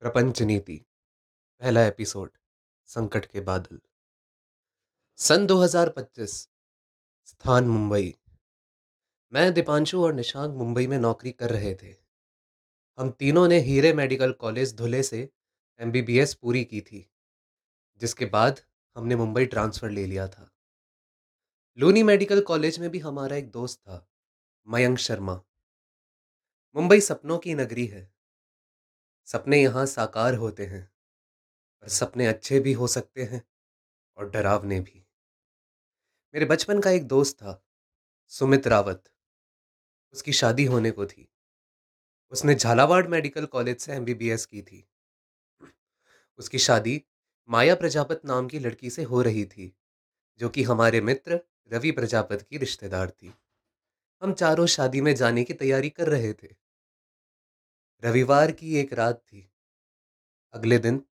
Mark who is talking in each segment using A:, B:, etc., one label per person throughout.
A: प्रपंच नीति, पहला एपिसोड, संकट के बादल। सन 2025 स्थान मुंबई। मैं, दीपांशु और निशांक मुंबई में नौकरी कर रहे थे। हम तीनों ने हीरे मेडिकल कॉलेज धुले से एमबीबीएस पूरी की थी, जिसके बाद हमने मुंबई ट्रांसफ़र ले लिया था। लूनी मेडिकल कॉलेज में भी हमारा एक दोस्त था, मयंक शर्मा। मुंबई सपनों की नगरी है। सपने यहाँ साकार होते हैं, पर सपने अच्छे भी हो सकते हैं और डरावने भी। मेरे बचपन का एक दोस्त था, सुमित रावत। उसकी शादी होने को थी। उसने झालावाड़ मेडिकल कॉलेज से एमबीबीएस की थी। उसकी शादी माया प्रजापत नाम की लड़की से हो रही थी, जो कि हमारे मित्र रवि प्रजापत की रिश्तेदार थी। हम चारों शादी में जाने की तैयारी कर रहे थे। रविवार की एक रात थी। अगले दिन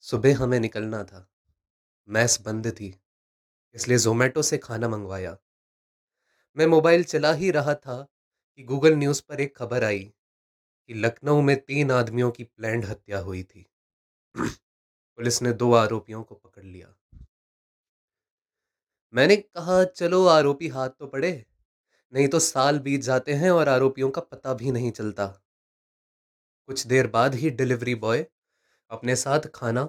A: सुबह हमें निकलना था। मैस बंद थी, इसलिए जोमेटो से खाना मंगवाया। मैं मोबाइल चला ही रहा था कि गूगल न्यूज़ पर एक खबर आई कि लखनऊ में तीन आदमियों की प्लैंड हत्या हुई थी। पुलिस ने दो आरोपियों को पकड़ लिया। मैंने कहा, चलो, आरोपी हाथ तो पड़े, नहीं तो साल बीत जाते हैं और आरोपियों का पता भी नहीं चलता। कुछ देर बाद ही डिलीवरी बॉय अपने साथ खाना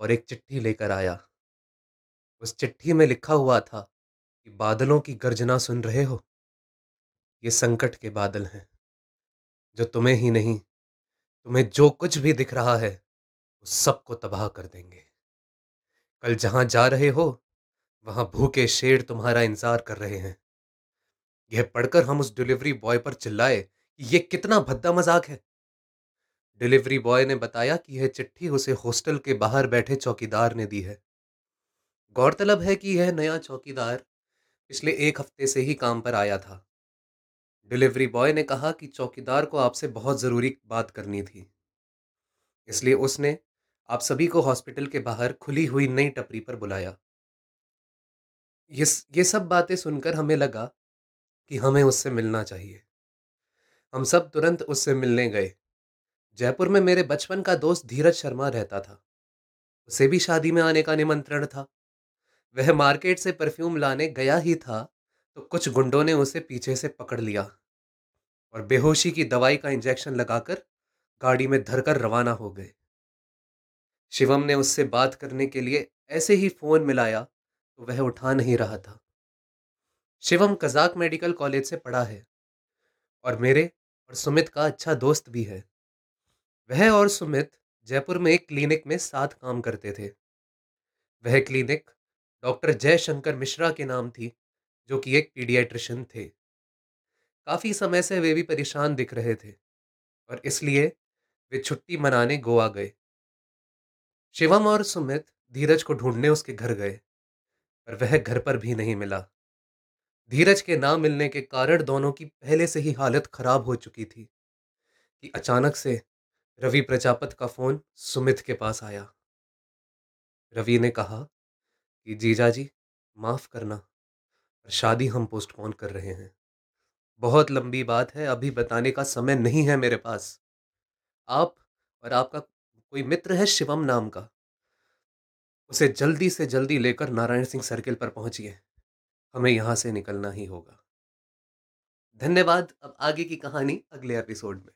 A: और एक चिट्ठी लेकर आया। उस चिट्ठी में लिखा हुआ था कि बादलों की गर्जना सुन रहे हो? ये संकट के बादल हैं, जो तुम्हें ही नहीं, तुम्हें जो कुछ भी दिख रहा है, वो सबको तबाह कर देंगे। कल जहाँ जा रहे हो, वहाँ भूखे शेर तुम्हारा इंतज़ार कर रहे हैं। यह पढ़कर हम उस डिलीवरी बॉय पर चिल्लाए कि यह कितना भद्दा मज़ाक है। डिलीवरी बॉय ने बताया कि यह चिट्ठी उसे हॉस्टल के बाहर बैठे चौकीदार ने दी है। गौरतलब है कि यह नया चौकीदार पिछले एक हफ़्ते से ही काम पर आया था। डिलीवरी बॉय ने कहा कि चौकीदार को आपसे बहुत ज़रूरी बात करनी थी। इसलिए उसने आप सभी को हॉस्पिटल के बाहर खुली हुई नई टपरी पर बुलाया। ये ये सब बातें सुनकर हमें लगा कि हमें उससे मिलना चाहिए। हम सब तुरंत उससे मिलने गए। जयपुर में मेरे बचपन का दोस्त धीरज शर्मा रहता था। उसे भी शादी में आने का निमंत्रण था। वह मार्केट से परफ्यूम लाने गया ही था तो कुछ गुंडों ने उसे पीछे से पकड़ लिया। और बेहोशी की दवाई का इंजेक्शन लगाकर गाड़ी में धरकर रवाना हो गए। शिवम ने उससे बात करने के लिए ऐसे ही फ़ोन मिलाया तो वह उठा नहीं रहा था। शिवम कजाक मेडिकल कॉलेज से पढ़ा है। और मेरे और सुमित का अच्छा दोस्त भी है। वह और सुमित जयपुर में एक क्लिनिक में साथ काम करते थे। वह क्लिनिक डॉक्टर जयशंकर मिश्रा के नाम थी, जो कि एक पीडियाट्रिशियन थे। काफ़ी समय से वे भी परेशान दिख रहे थे, और इसलिए वे छुट्टी मनाने गोवा गए। शिवम और सुमित धीरज को ढूँढने उसके घर गए, पर वह घर पर भी नहीं मिला। धीरज के ना मिलने के कारण दोनों की पहले से ही हालत खराब हो चुकी थी, कि अचानक से रवि प्रजापत का फ़ोन सुमित के पास आया। रवि ने कहा कि, जीजा जी, माफ़ करना, पर शादी हम पोस्टपोन कर रहे हैं। बहुत लंबी बात है, अभी बताने का समय नहीं है मेरे पास। आप और आपका कोई मित्र है शिवम नाम का? उसे जल्दी से जल्दी लेकर नारायण सिंह सर्किल पर पहुंचिए। हमें यहाँ से निकलना ही होगा। धन्यवाद, अब आगे की कहानी अगले एपिसोड में।